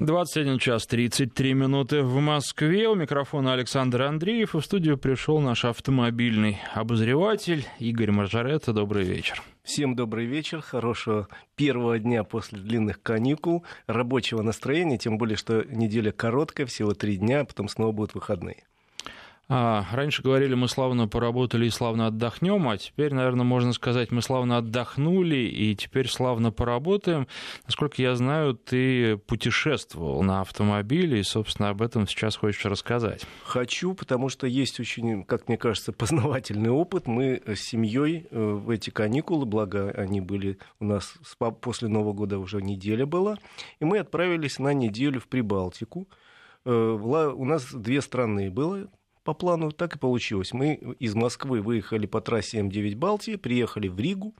21 час 33 минуты в Москве. У микрофона Александр Андреев. И в студию пришел наш автомобильный обозреватель Игорь Маржаретто. Добрый вечер. Всем добрый вечер, хорошего первого дня после длинных каникул, рабочего настроения, тем более, что неделя короткая, всего три дня, а потом снова будут выходные. А, раньше говорили, мы славно поработали и славно отдохнем, а теперь, наверное, можно сказать, мы славно отдохнули и теперь славно поработаем. Насколько я знаю, ты путешествовал на автомобиле и, собственно, об этом сейчас хочешь рассказать. Хочу, потому что есть очень, как мне кажется, познавательный опыт. Мы с семьей э, в эти каникулы, благо они были у нас после Нового года уже неделя была, и мы отправились на неделю в Прибалтику. Э, у нас две страны было, по плану, так и получилось. Мы из Москвы выехали по трассе М9 Балтии, приехали в Ригу,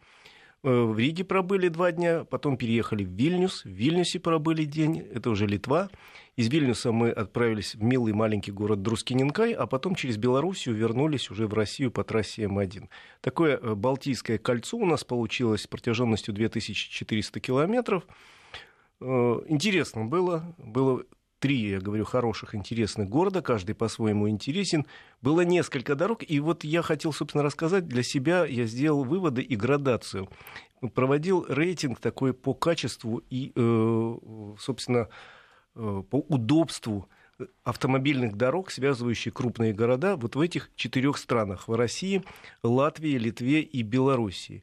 э, в Риге пробыли два дня, потом переехали в Вильнюс, в Вильнюсе пробыли день, это уже Литва. Из Вильнюса мы отправились в милый маленький город Друскиненкай, а потом через Белоруссию вернулись уже в Россию по трассе М1. Такое э, Балтийское кольцо у нас получилось протяженностью 2400 километров. Э, интересно было, было три, я говорю, хороших, интересных города, каждый по-своему интересен. Было несколько дорог, и вот я хотел, собственно, рассказать для себя, я сделал выводы и градацию. Проводил рейтинг такой по качеству и, э, собственно, э, по удобству автомобильных дорог, связывающих крупные города вот в этих четырех странах, в России, Латвии, Литве и Белоруссии.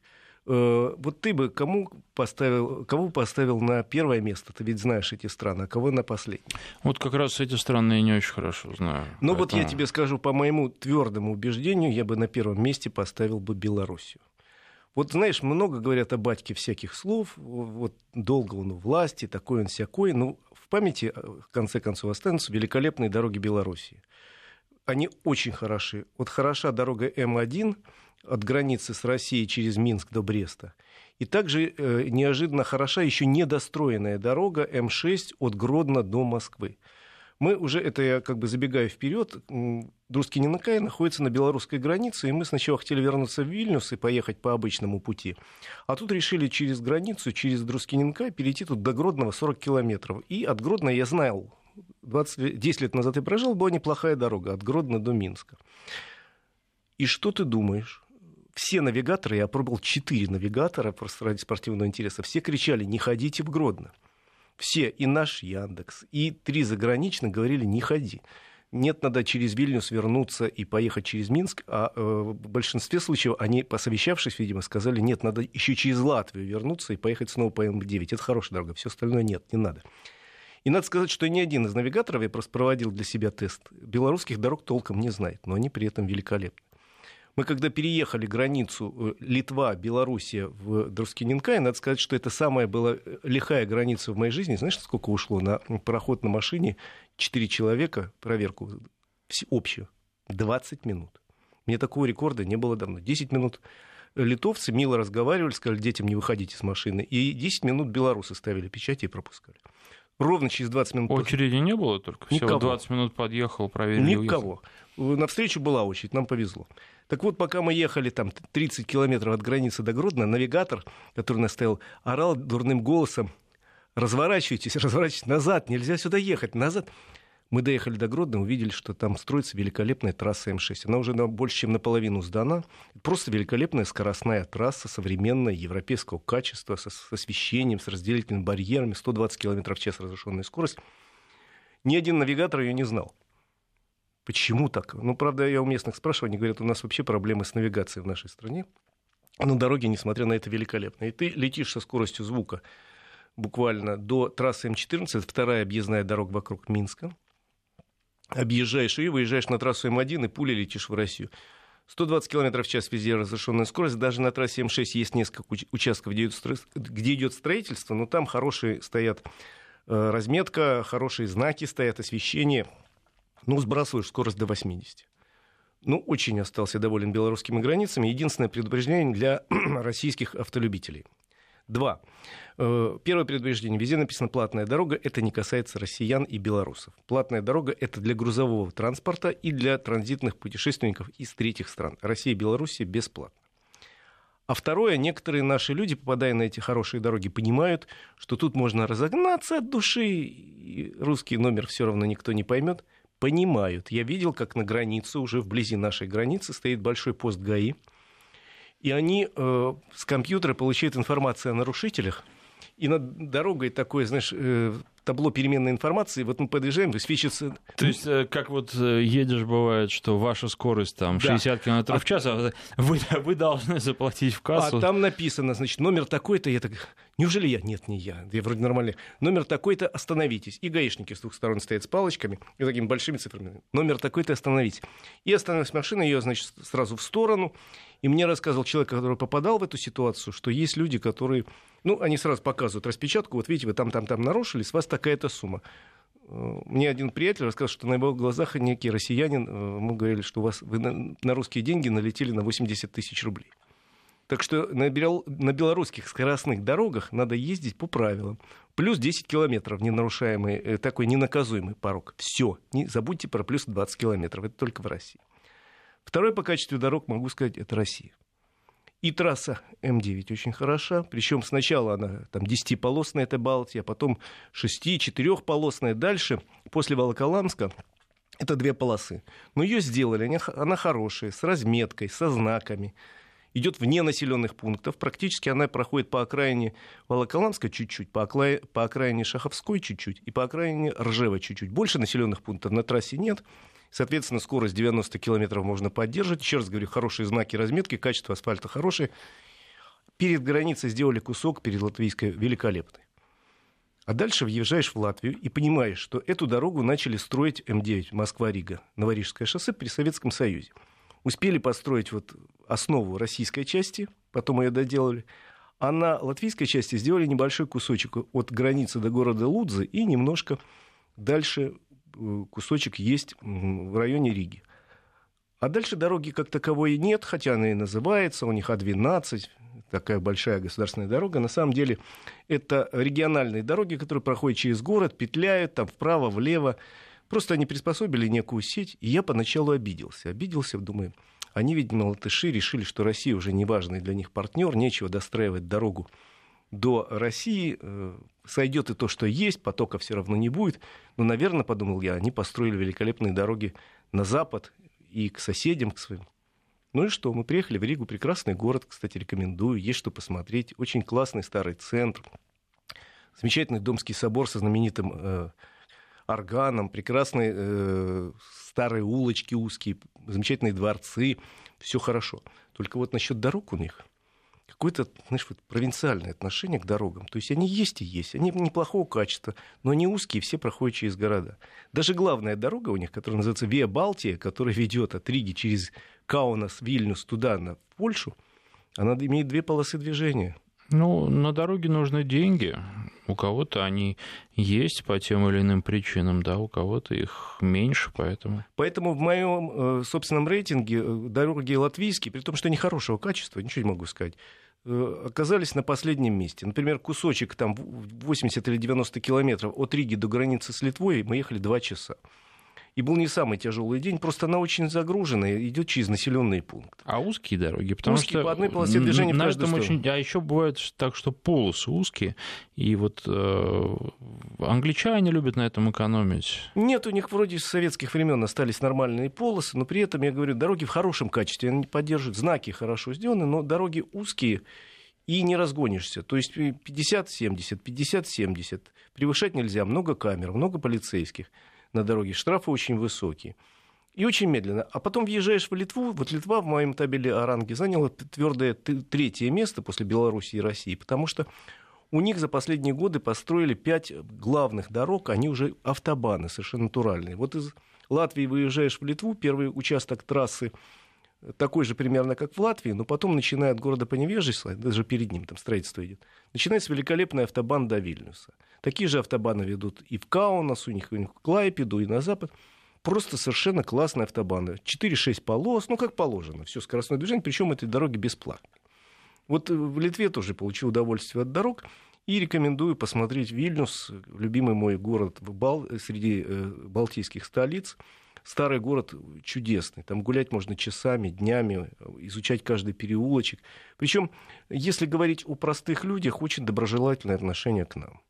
Э, вот ты бы кому поставил, кого поставил на первое место? Ты ведь знаешь эти страны, а кого на последнее? Вот как раз эти страны я не очень хорошо знаю. Ну поэтому... вот я тебе скажу, по моему твердому убеждению, я бы на первом месте поставил бы Белоруссию. Вот знаешь, много говорят о батьке всяких слов, вот долго он у власти, такой он всякой, но ну, в памяти, э, в конце концов, останутся великолепные дороги Белоруссии. Они очень хороши. Вот хороша дорога М1, от границы с Россией через Минск до Бреста. И также э, неожиданно хороша еще недостроенная дорога М6 от Гродно до Москвы. Мы уже, это я как бы забегаю вперед, Друскининакай находится на белорусской границе, и мы сначала хотели вернуться в Вильнюс и поехать по обычному пути. А тут решили через границу, через Друскининкай, перейти тут до Гродного 40 километров. И от Гродно я знал, 20, 10 лет назад я прожил, была неплохая дорога от Гродно до Минска. И что ты думаешь? все навигаторы, я пробовал четыре навигатора просто ради спортивного интереса, все кричали, не ходите в Гродно. Все, и наш Яндекс, и три заграничных говорили, не ходи. Нет, надо через Вильнюс вернуться и поехать через Минск. А э, в большинстве случаев они, посовещавшись, видимо, сказали, нет, надо еще через Латвию вернуться и поехать снова по М9. Это хорошая дорога, все остальное нет, не надо. И надо сказать, что ни один из навигаторов, я просто проводил для себя тест, белорусских дорог толком не знает, но они при этом великолепны. Мы когда переехали границу э, Литва, Белоруссия в Друскиненкай, надо сказать, что это самая была э, лихая граница в моей жизни. Знаешь, сколько ушло на пароход на машине? Четыре человека, проверку общую. 20 минут. Мне такого рекорда не было давно. 10 минут литовцы мило разговаривали, сказали, детям не выходите из машины. И 10 минут белорусы ставили печати и пропускали. Ровно через 20 минут... Очереди не было только? Никого. Всего 20 минут подъехал, проверил. Никого. На встречу была очередь, нам повезло. Так вот, пока мы ехали там 30 километров от границы до Гродно, навигатор, который нас стоял, орал дурным голосом, разворачивайтесь, разворачивайтесь назад, нельзя сюда ехать, назад. Мы доехали до Гродно, увидели, что там строится великолепная трасса М6. Она уже больше, чем наполовину сдана. Просто великолепная скоростная трасса, современная, европейского качества, с, с освещением, с разделительными барьерами, 120 км в час разрешенная скорость. Ни один навигатор ее не знал. Почему так? Ну, правда, я у местных спрашиваю, они говорят, у нас вообще проблемы с навигацией в нашей стране. Но дороги, несмотря на это, великолепны. И ты летишь со скоростью звука буквально до трассы М14, вторая объездная дорога вокруг Минска. Объезжаешь ее, выезжаешь на трассу М1 и пулей летишь в Россию. 120 км в час везде разрешенная скорость. Даже на трассе М6 есть несколько участков, где идет, где идет строительство, но там хорошие стоят э, разметка, хорошие знаки стоят, освещение – ну, сбрасываешь скорость до 80. Ну, очень остался доволен белорусскими границами. Единственное предупреждение для российских автолюбителей. Два. Э, первое предупреждение. Везде написано «платная дорога». Это не касается россиян и белорусов. Платная дорога – это для грузового транспорта и для транзитных путешественников из третьих стран. Россия и Белоруссия бесплатно. А второе, некоторые наши люди, попадая на эти хорошие дороги, понимают, что тут можно разогнаться от души, и русский номер все равно никто не поймет. Понимают. Я видел, как на границе, уже вблизи нашей границы, стоит большой пост ГАИ, и они э, с компьютера получают информацию о нарушителях, и над дорогой такое, знаешь, э, табло переменной информации, вот мы подъезжаем, высвечивается... То есть, э, как вот э, едешь, бывает, что ваша скорость там 60 да. км в час, а вы, вы должны заплатить в кассу. А там написано, значит, номер такой-то, я так, неужели я? Нет, не я, я вроде нормальный. Номер такой-то, остановитесь. И гаишники с двух сторон стоят с палочками и такими большими цифрами. Номер такой-то, остановитесь. И остановилась машина, ее, значит, сразу в сторону. И мне рассказывал человек, который попадал в эту ситуацию, что есть люди, которые, ну, они сразу показывают распечатку, вот видите, вы там, там, там нарушили, с вас такая-то сумма. Э, мне один приятель рассказал, что на его глазах некий россиянин, э, мы говорили, что у вас, вы на, русские деньги налетели на 80 тысяч рублей. Так что на, на белорусских скоростных дорогах надо ездить по правилам. Плюс 10 километров ненарушаемый, э, такой ненаказуемый порог. Все, не забудьте про плюс 20 километров. Это только в России. Второй по качеству дорог, могу сказать, это Россия. И трасса М9 очень хороша. Причем сначала она там 10-полосная, это Балтия, а потом 6-4-полосная. Дальше, после Волоколамска, это две полосы. Но ее сделали, она, она хорошая, с разметкой, со знаками. Идет вне населенных пунктов. Практически она проходит по окраине Волоколамска чуть-чуть, по, окраине, по окраине Шаховской чуть-чуть и по окраине Ржева чуть-чуть. Больше населенных пунктов на трассе нет. Соответственно, скорость 90 км можно поддерживать. Еще раз говорю, хорошие знаки разметки, качество асфальта хорошее. Перед границей сделали кусок, перед латвийской великолепный. А дальше въезжаешь в Латвию и понимаешь, что эту дорогу начали строить М9 Москва-Рига, Новорижское шоссе при Советском Союзе. Успели построить вот основу российской части, потом ее доделали. А на латвийской части сделали небольшой кусочек от границы до города Лудзы и немножко дальше Э, кусочек есть в районе Риги. А дальше дороги как таковой нет, хотя она и называется, у них А12, такая большая государственная дорога. На самом деле это региональные дороги, которые проходят через город, петляют там вправо, влево. Просто они приспособили некую сеть, и я поначалу обиделся. Обиделся, думаю, они, видимо, латыши решили, что Россия уже не важный для них партнер, нечего достраивать дорогу до России э, сойдет и то, что есть, потока все равно не будет. Но, наверное, подумал я, они построили великолепные дороги на запад и к соседям, к своим. Ну и что, мы приехали в Ригу, прекрасный город, кстати, рекомендую, есть что посмотреть. Очень классный старый центр, замечательный Домский собор со знаменитым э, органом, прекрасные э, старые улочки узкие, замечательные дворцы, все хорошо. Только вот насчет дорог у них – какое-то, знаешь, вот провинциальное отношение к дорогам. То есть они есть и есть, они неплохого качества, но они узкие, все проходят через города. Даже главная дорога у них, которая называется Виа Балтия, которая ведет от Риги через Каунас, Вильнюс туда, на Польшу, она имеет две полосы движения. Ну, на дороге нужны деньги. У кого-то они есть по тем или иным причинам, да, у кого-то их меньше, поэтому... Поэтому в моем э, собственном рейтинге э, дороги латвийские, при том, что они хорошего качества, ничего не могу сказать, э, оказались на последнем месте. Например, кусочек там 80 или 90 километров от Риги до границы с Литвой мы ехали 2 часа. И был не самый тяжелый день, просто она очень загружена, идет через населенные пункты. А узкие дороги, потому узкие что по одной полосе движения на этом очень, а еще бывает так, что полосы узкие, и вот э, англичане любят на этом экономить. Нет, у них вроде с советских времен остались нормальные полосы, но при этом я говорю, дороги в хорошем качестве, они поддерживают, знаки хорошо сделаны, но дороги узкие и не разгонишься. То есть 50-70, 50-70. Превышать нельзя, много камер, много полицейских на дороге, штрафы очень высокие. И очень медленно. А потом въезжаешь в Литву. Вот Литва в моем табеле о ранге заняла твердое третье место после Беларуси и России, потому что у них за последние годы построили пять главных дорог, они уже автобаны, совершенно натуральные. Вот из Латвии выезжаешь в Литву, первый участок трассы такой же примерно, как в Латвии, но потом, начиная от города Поневежья, даже перед ним там строительство идет, начинается великолепный автобан до Вильнюса. Такие же автобаны ведут и в Каунас, у них, у них в Клайпеду, и на запад. Просто совершенно классные автобаны. 4-6 полос, ну, как положено. Все скоростное движение, причем эти дороги бесплатные. Вот в Литве тоже получил удовольствие от дорог. И рекомендую посмотреть Вильнюс, любимый мой город в Бал... среди э, балтийских столиц. Старый город чудесный. Там гулять можно часами, днями, изучать каждый переулочек. Причем, если говорить о простых людях, очень доброжелательное отношение к нам.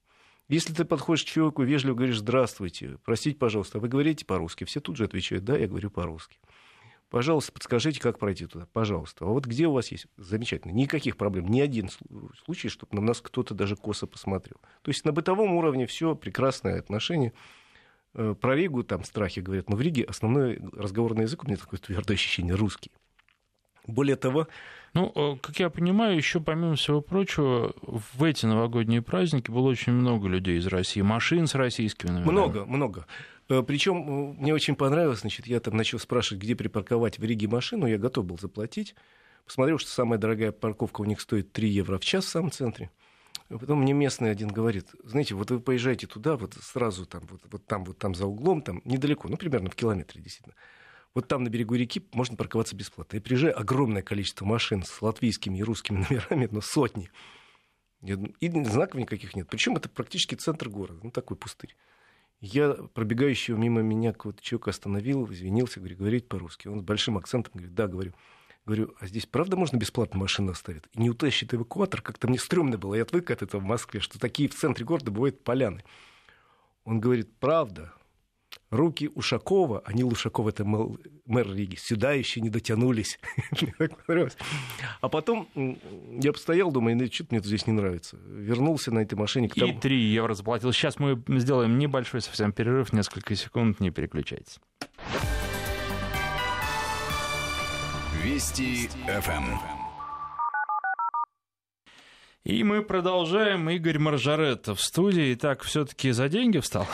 Если ты подходишь к человеку, вежливо говоришь «здравствуйте», «простите, пожалуйста», а вы говорите по-русски, все тут же отвечают «да, я говорю по-русски». Пожалуйста, подскажите, как пройти туда, пожалуйста. А вот где у вас есть? Замечательно. Никаких проблем. Ни один случай, чтобы на нас кто-то даже косо посмотрел. То есть на бытовом уровне все прекрасное отношение. Э, про Ригу там страхи говорят, но в Риге основной разговорный язык, у меня такое твердое ощущение, русский. Более того... Ну, э, как я понимаю, еще помимо всего прочего, в эти новогодние праздники было очень много людей из России, машин с российскими номерами. Много, много. Э, Причем мне очень понравилось, значит, я там начал спрашивать, где припарковать в Риге машину, я готов был заплатить. Посмотрел, что самая дорогая парковка у них стоит 3 евро в час в самом центре. Потом мне местный один говорит, знаете, вот вы поезжаете туда, вот сразу там, вот, вот там, вот там за углом, там недалеко, ну, примерно в километре, действительно. Вот там на берегу реки можно парковаться бесплатно. И приезжаю огромное количество машин с латвийскими и русскими номерами, но сотни. И знаков никаких нет. Причем это практически центр города, ну такой пустырь. Я пробегающего мимо меня какого-то человека остановил, извинился, говорю, говорить по-русски. Он с большим акцентом говорит, да, говорю. Говорю, а здесь правда можно бесплатно машину оставить? И не утащит эвакуатор, как-то мне стрёмно было. Я отвык от этого в Москве, что такие в центре города бывают поляны. Он говорит, правда, руки Ушакова, они Лушаков, это мэр Риги, сюда еще не дотянулись. А потом я постоял, думаю, ну, что-то мне здесь не нравится. Вернулся на этой машине. И 3 евро заплатил. Сейчас мы сделаем небольшой совсем перерыв, несколько секунд, не переключайтесь. Вести ФМ. И мы продолжаем. Игорь Маржарет в студии. Итак, все-таки за деньги встал?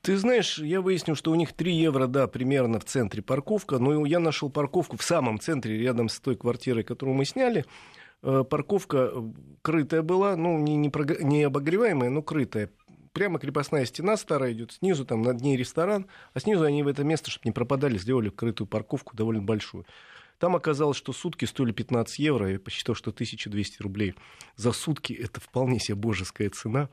Ты, знаешь, я выяснил, что у них 3 евро, да, примерно в центре парковка. Но я нашел парковку в самом центре, рядом с той квартирой, которую мы сняли. Э, парковка крытая была, ну, не, не, не обогреваемая, но крытая прямо крепостная стена старая идет, снизу там над ней ресторан, а снизу они в это место, чтобы не пропадали, сделали крытую парковку довольно большую. Там оказалось, что сутки стоили 15 евро. Я посчитал, что 1200 рублей за сутки – это вполне себе божеская цена.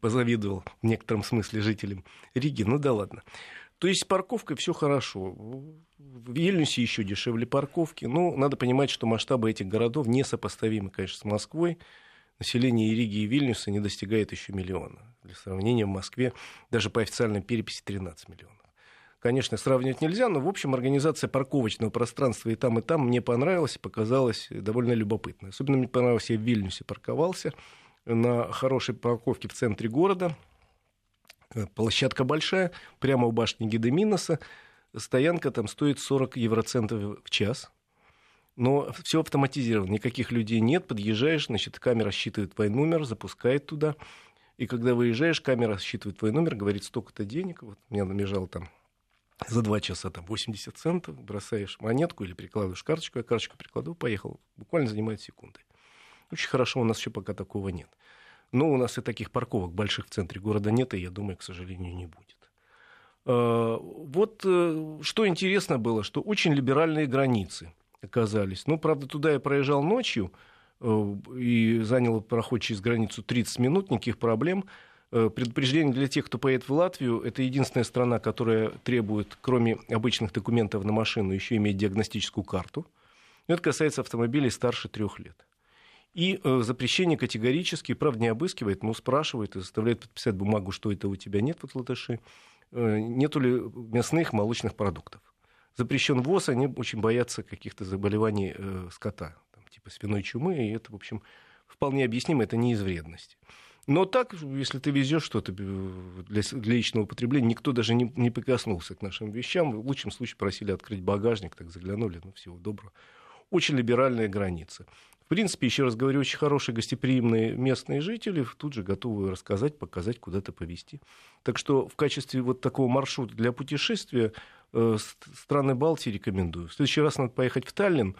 Позавидовал в некотором смысле жителям Риги. Ну да ладно. То есть с парковкой все хорошо. В Вильнюсе еще дешевле парковки. Но надо понимать, что масштабы этих городов несопоставимы, конечно, с Москвой. Население Риги и Вильнюса не достигает еще миллиона. Для сравнения, в Москве даже по официальной переписи 13 миллионов конечно, сравнивать нельзя, но, в общем, организация парковочного пространства и там, и там мне понравилась, показалась довольно любопытной. Особенно мне понравилось, я в Вильнюсе парковался на хорошей парковке в центре города. Площадка большая, прямо у башни Гидеминоса. Стоянка там стоит 40 евроцентов в час. Но все автоматизировано, никаких людей нет. Подъезжаешь, значит, камера считывает твой номер, запускает туда. И когда выезжаешь, камера считывает твой номер, говорит, столько-то денег. Вот мне намежал там за два часа там 80 центов, бросаешь монетку или прикладываешь карточку, я карточку прикладываю, поехал. Буквально занимает секунды. Очень хорошо, у нас еще пока такого нет. Но у нас и таких парковок больших в центре города нет, и я думаю, к сожалению, не будет. А, вот э, что интересно было, что очень либеральные границы оказались. Ну, правда, туда я проезжал ночью э, и занял проход через границу 30 минут, никаких проблем. Э, предупреждение для тех, кто поедет в Латвию. Это единственная страна, которая требует, кроме обычных документов на машину, еще иметь диагностическую карту. Это касается автомобилей старше трех лет. И э, запрещение категорически, правда, не обыскивает, но спрашивает и заставляет подписать бумагу, что это у тебя нет вот латыши. Э, нету ли мясных, молочных продуктов. Запрещен ввоз, они очень боятся каких-то заболеваний скота, там, типа свиной чумы, и это, в общем, вполне объяснимо, это не из вредности. Но так, если ты везешь что-то для, для личного употребления, никто даже не, не прикоснулся к нашим вещам. В лучшем случае просили открыть багажник, так заглянули, ну, всего доброго. Очень либеральная граница. В принципе, еще раз говорю, очень хорошие гостеприимные местные жители, тут же готовы рассказать, показать, куда-то повезти. Так что в качестве вот такого маршрута для путешествия э, страны Балтии рекомендую. В следующий раз надо поехать в Таллин,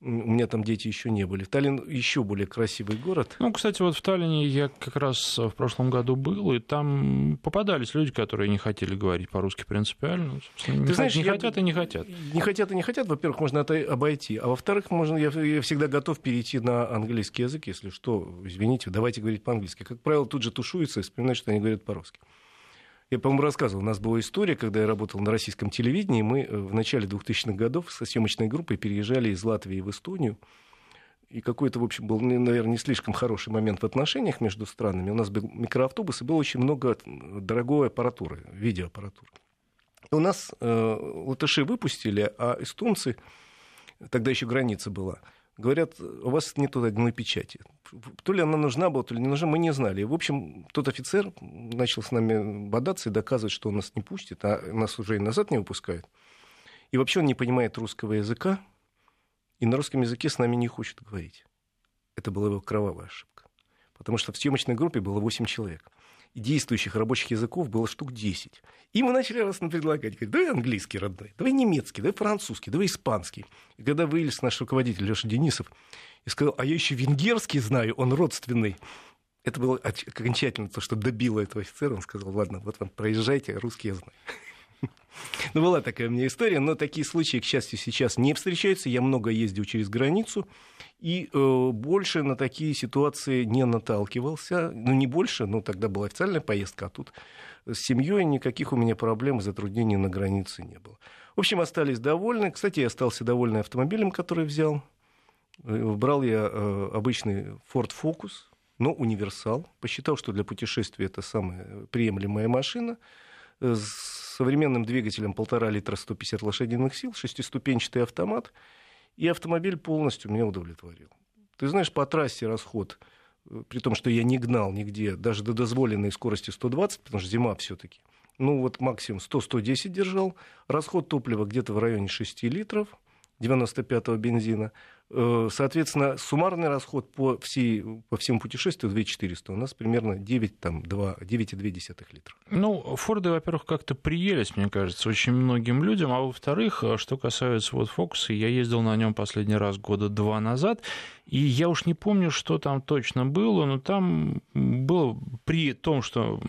у меня там дети еще не были. Таллин еще более красивый город. Ну, кстати, вот в Таллине я как раз в прошлом году был, и там попадались люди, которые не хотели говорить по-русски принципиально. Собственно, Ты не, знаешь, не я... хотят и не хотят. Не хотят и не хотят. Во-первых, можно это обойти. А во-вторых, можно, я, я всегда готов перейти на английский язык, если что. Извините, давайте говорить по-английски. Как правило, тут же тушуются и вспоминают, что они говорят по-русски. Я, по-моему, рассказывал, у нас была история, когда я работал на российском телевидении, мы э, в начале 2000-х годов со съемочной группой переезжали из Латвии в Эстонию. И какой-то, в общем, был, наверное, не слишком хороший момент в отношениях между странами. У нас был микроавтобус, и было очень много дорогой аппаратуры, видеоаппаратуры. У нас э, латыши выпустили, а эстонцы, тогда еще граница была, говорят, у вас нет одной печати. То ли она нужна была, то ли не нужна, мы не знали. И, в общем, тот офицер начал с нами бодаться и доказывать, что он нас не пустит, а нас уже и назад не выпускают. И вообще он не понимает русского языка, и на русском языке с нами не хочет говорить. Это была его кровавая ошибка. Потому что в съемочной группе было 8 человек действующих рабочих языков было штук 10. И мы начали раз предлагать, говорить, давай английский родной, давай немецкий, давай французский, давай испанский. И когда вылез наш руководитель Леша Денисов и сказал, а я еще венгерский знаю, он родственный, это было окончательно то, что добило этого офицера. Он сказал, ладно, вот вам проезжайте, русский я знаю. Ну, была такая у меня история, но такие случаи, к счастью, сейчас не встречаются. Я много ездил через границу, и э, больше на такие ситуации не наталкивался. Ну, не больше, но тогда была официальная поездка, а тут с семьей никаких у меня проблем и затруднений на границе не было. В общем, остались довольны. Кстати, я остался довольный автомобилем, который взял. Э, брал я э, обычный Ford Focus, но универсал. Посчитал, что для путешествия это самая приемлемая машина с современным двигателем 1,5 литра 150 лошадиных сил, шестиступенчатый автомат, и автомобиль полностью меня удовлетворил. Ты знаешь, по трассе расход, э, при том, что я не гнал нигде, даже до дозволенной скорости 120, потому что зима все-таки, ну вот максимум 100-110 держал, расход топлива где-то в районе 6 литров, 95-го бензина, соответственно, суммарный расход по, всей, по всему путешествию 2400 у нас примерно 9, там, 2, 9,2 литра. Ну, Форды, во-первых, как-то приелись, мне кажется, очень многим людям, а во-вторых, э, что касается вот Фокуса, я ездил на нем последний раз года два назад, и я уж не помню, что там точно было, но там было при том, что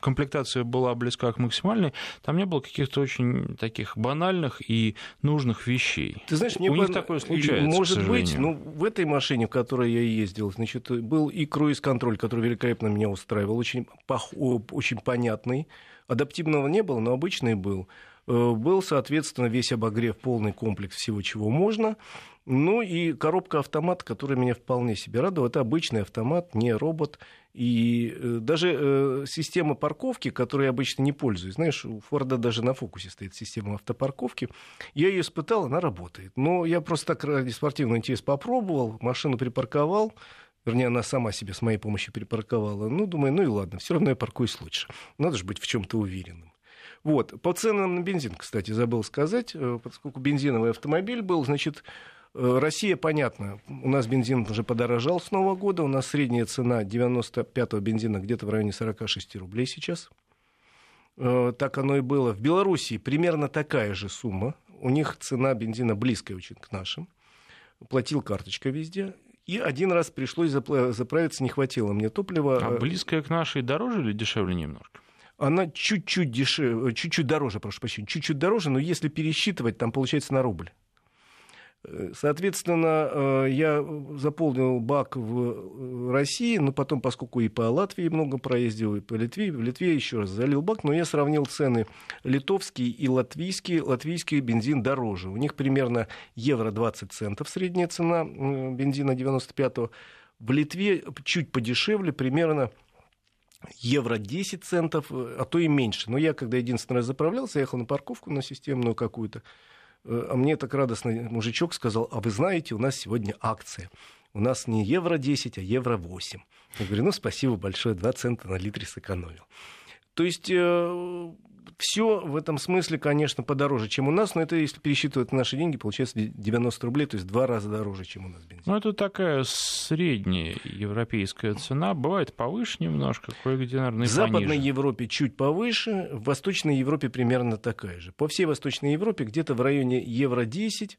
комплектация была близка к максимальной, там не было каких-то очень таких банальных и нужных вещей. Ты знаешь, мне У них такое случается, Может быть, ну, в этой машине, в которой я ездил, значит, был и круиз-контроль, который великолепно меня устраивал, очень, пох... очень понятный. Адаптивного не было, но обычный был. Э, был, соответственно, весь обогрев, полный комплекс всего, чего можно. Ну и коробка автомат, которая меня вполне себе радовала. Это обычный автомат, не робот. И э, даже э, система парковки, которой я обычно не пользуюсь, знаешь, у Форда даже на фокусе стоит система автопарковки, я ее испытал, она работает. Но я просто так ради спортивного интереса попробовал, машину припарковал, Вернее, она сама себе с моей помощью припарковала. Ну, думаю, ну и ладно, все равно я паркуюсь лучше. Надо же быть в чем-то уверенным. Вот. По ценам на бензин, кстати, забыл сказать, э, поскольку бензиновый автомобиль был, значит, Э, Россия, понятно, у нас бензин уже подорожал с Нового года, у нас средняя цена 95-го бензина где-то в районе 46 рублей сейчас. Э, так оно и было. В Белоруссии примерно такая же сумма. У них цена бензина близкая очень к нашим. Платил карточка везде. И один раз пришлось заправиться, не хватило мне топлива. А близкая к нашей дороже или дешевле немножко? Она чуть-чуть дешевле, чуть-чуть дороже, прошу прощения, чуть-чуть дороже, но если пересчитывать, там получается на рубль. Соответственно, э, я заполнил бак в э, России, но потом, поскольку и по Латвии много проездил, и по Литве, в Литве еще раз залил бак, но я сравнил цены литовский и латвийский. Латвийский бензин дороже. У них примерно евро 20 центов средняя цена бензина 95-го. В Литве чуть подешевле, примерно евро 10 центов, а то и меньше. Но я, когда единственный раз заправлялся, ехал на парковку на системную какую-то, Э, а мне так радостно мужичок сказал, а вы знаете, у нас сегодня акция. У нас не евро 10, а евро 8. Я говорю, ну, спасибо большое, 2 цента на литре сэкономил. То есть э, все в этом смысле, конечно, подороже, чем у нас, но это, если пересчитывать наши деньги, получается 90 рублей, то есть два раза дороже, чем у нас бензин. Ну, это такая средняя европейская цена, бывает повыше немножко, кое-где, наверное, В Западной пониже. Европе чуть повыше, в Восточной Европе примерно такая же. По всей Восточной Европе где-то в районе евро 10, Э,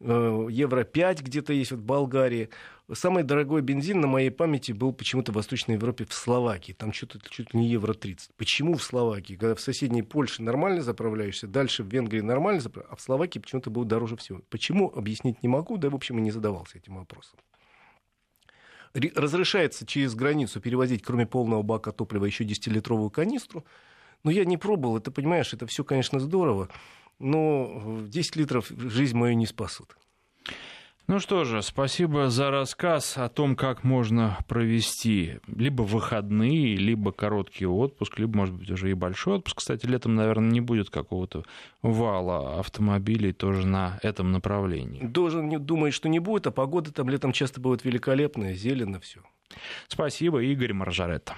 евро 5 где-то есть вот в Болгарии. Самый дорогой бензин на моей памяти был почему-то в Восточной Европе в Словакии. Там что-то чуть не евро 30. Почему в Словакии? Когда в соседней Польше нормально заправляешься, дальше в Венгрии нормально заправляешься, а в Словакии почему-то был дороже всего. Почему, объяснить не могу, да, в общем, и не задавался этим вопросом. Разрешается через границу перевозить, кроме полного бака топлива, еще 10-литровую канистру. Но я не пробовал, это, понимаешь, это все, конечно, здорово, но 10 литров жизнь мою не спасут. Ну что же, спасибо за рассказ о том, как можно провести либо выходные, либо короткий отпуск, либо, может быть, уже и большой отпуск. Кстати, летом, наверное, не будет какого-то вала автомобилей тоже на этом направлении. Должен думать, что не будет, а погода там летом часто бывает великолепная, зелено все. Спасибо, Игорь Маржаретта.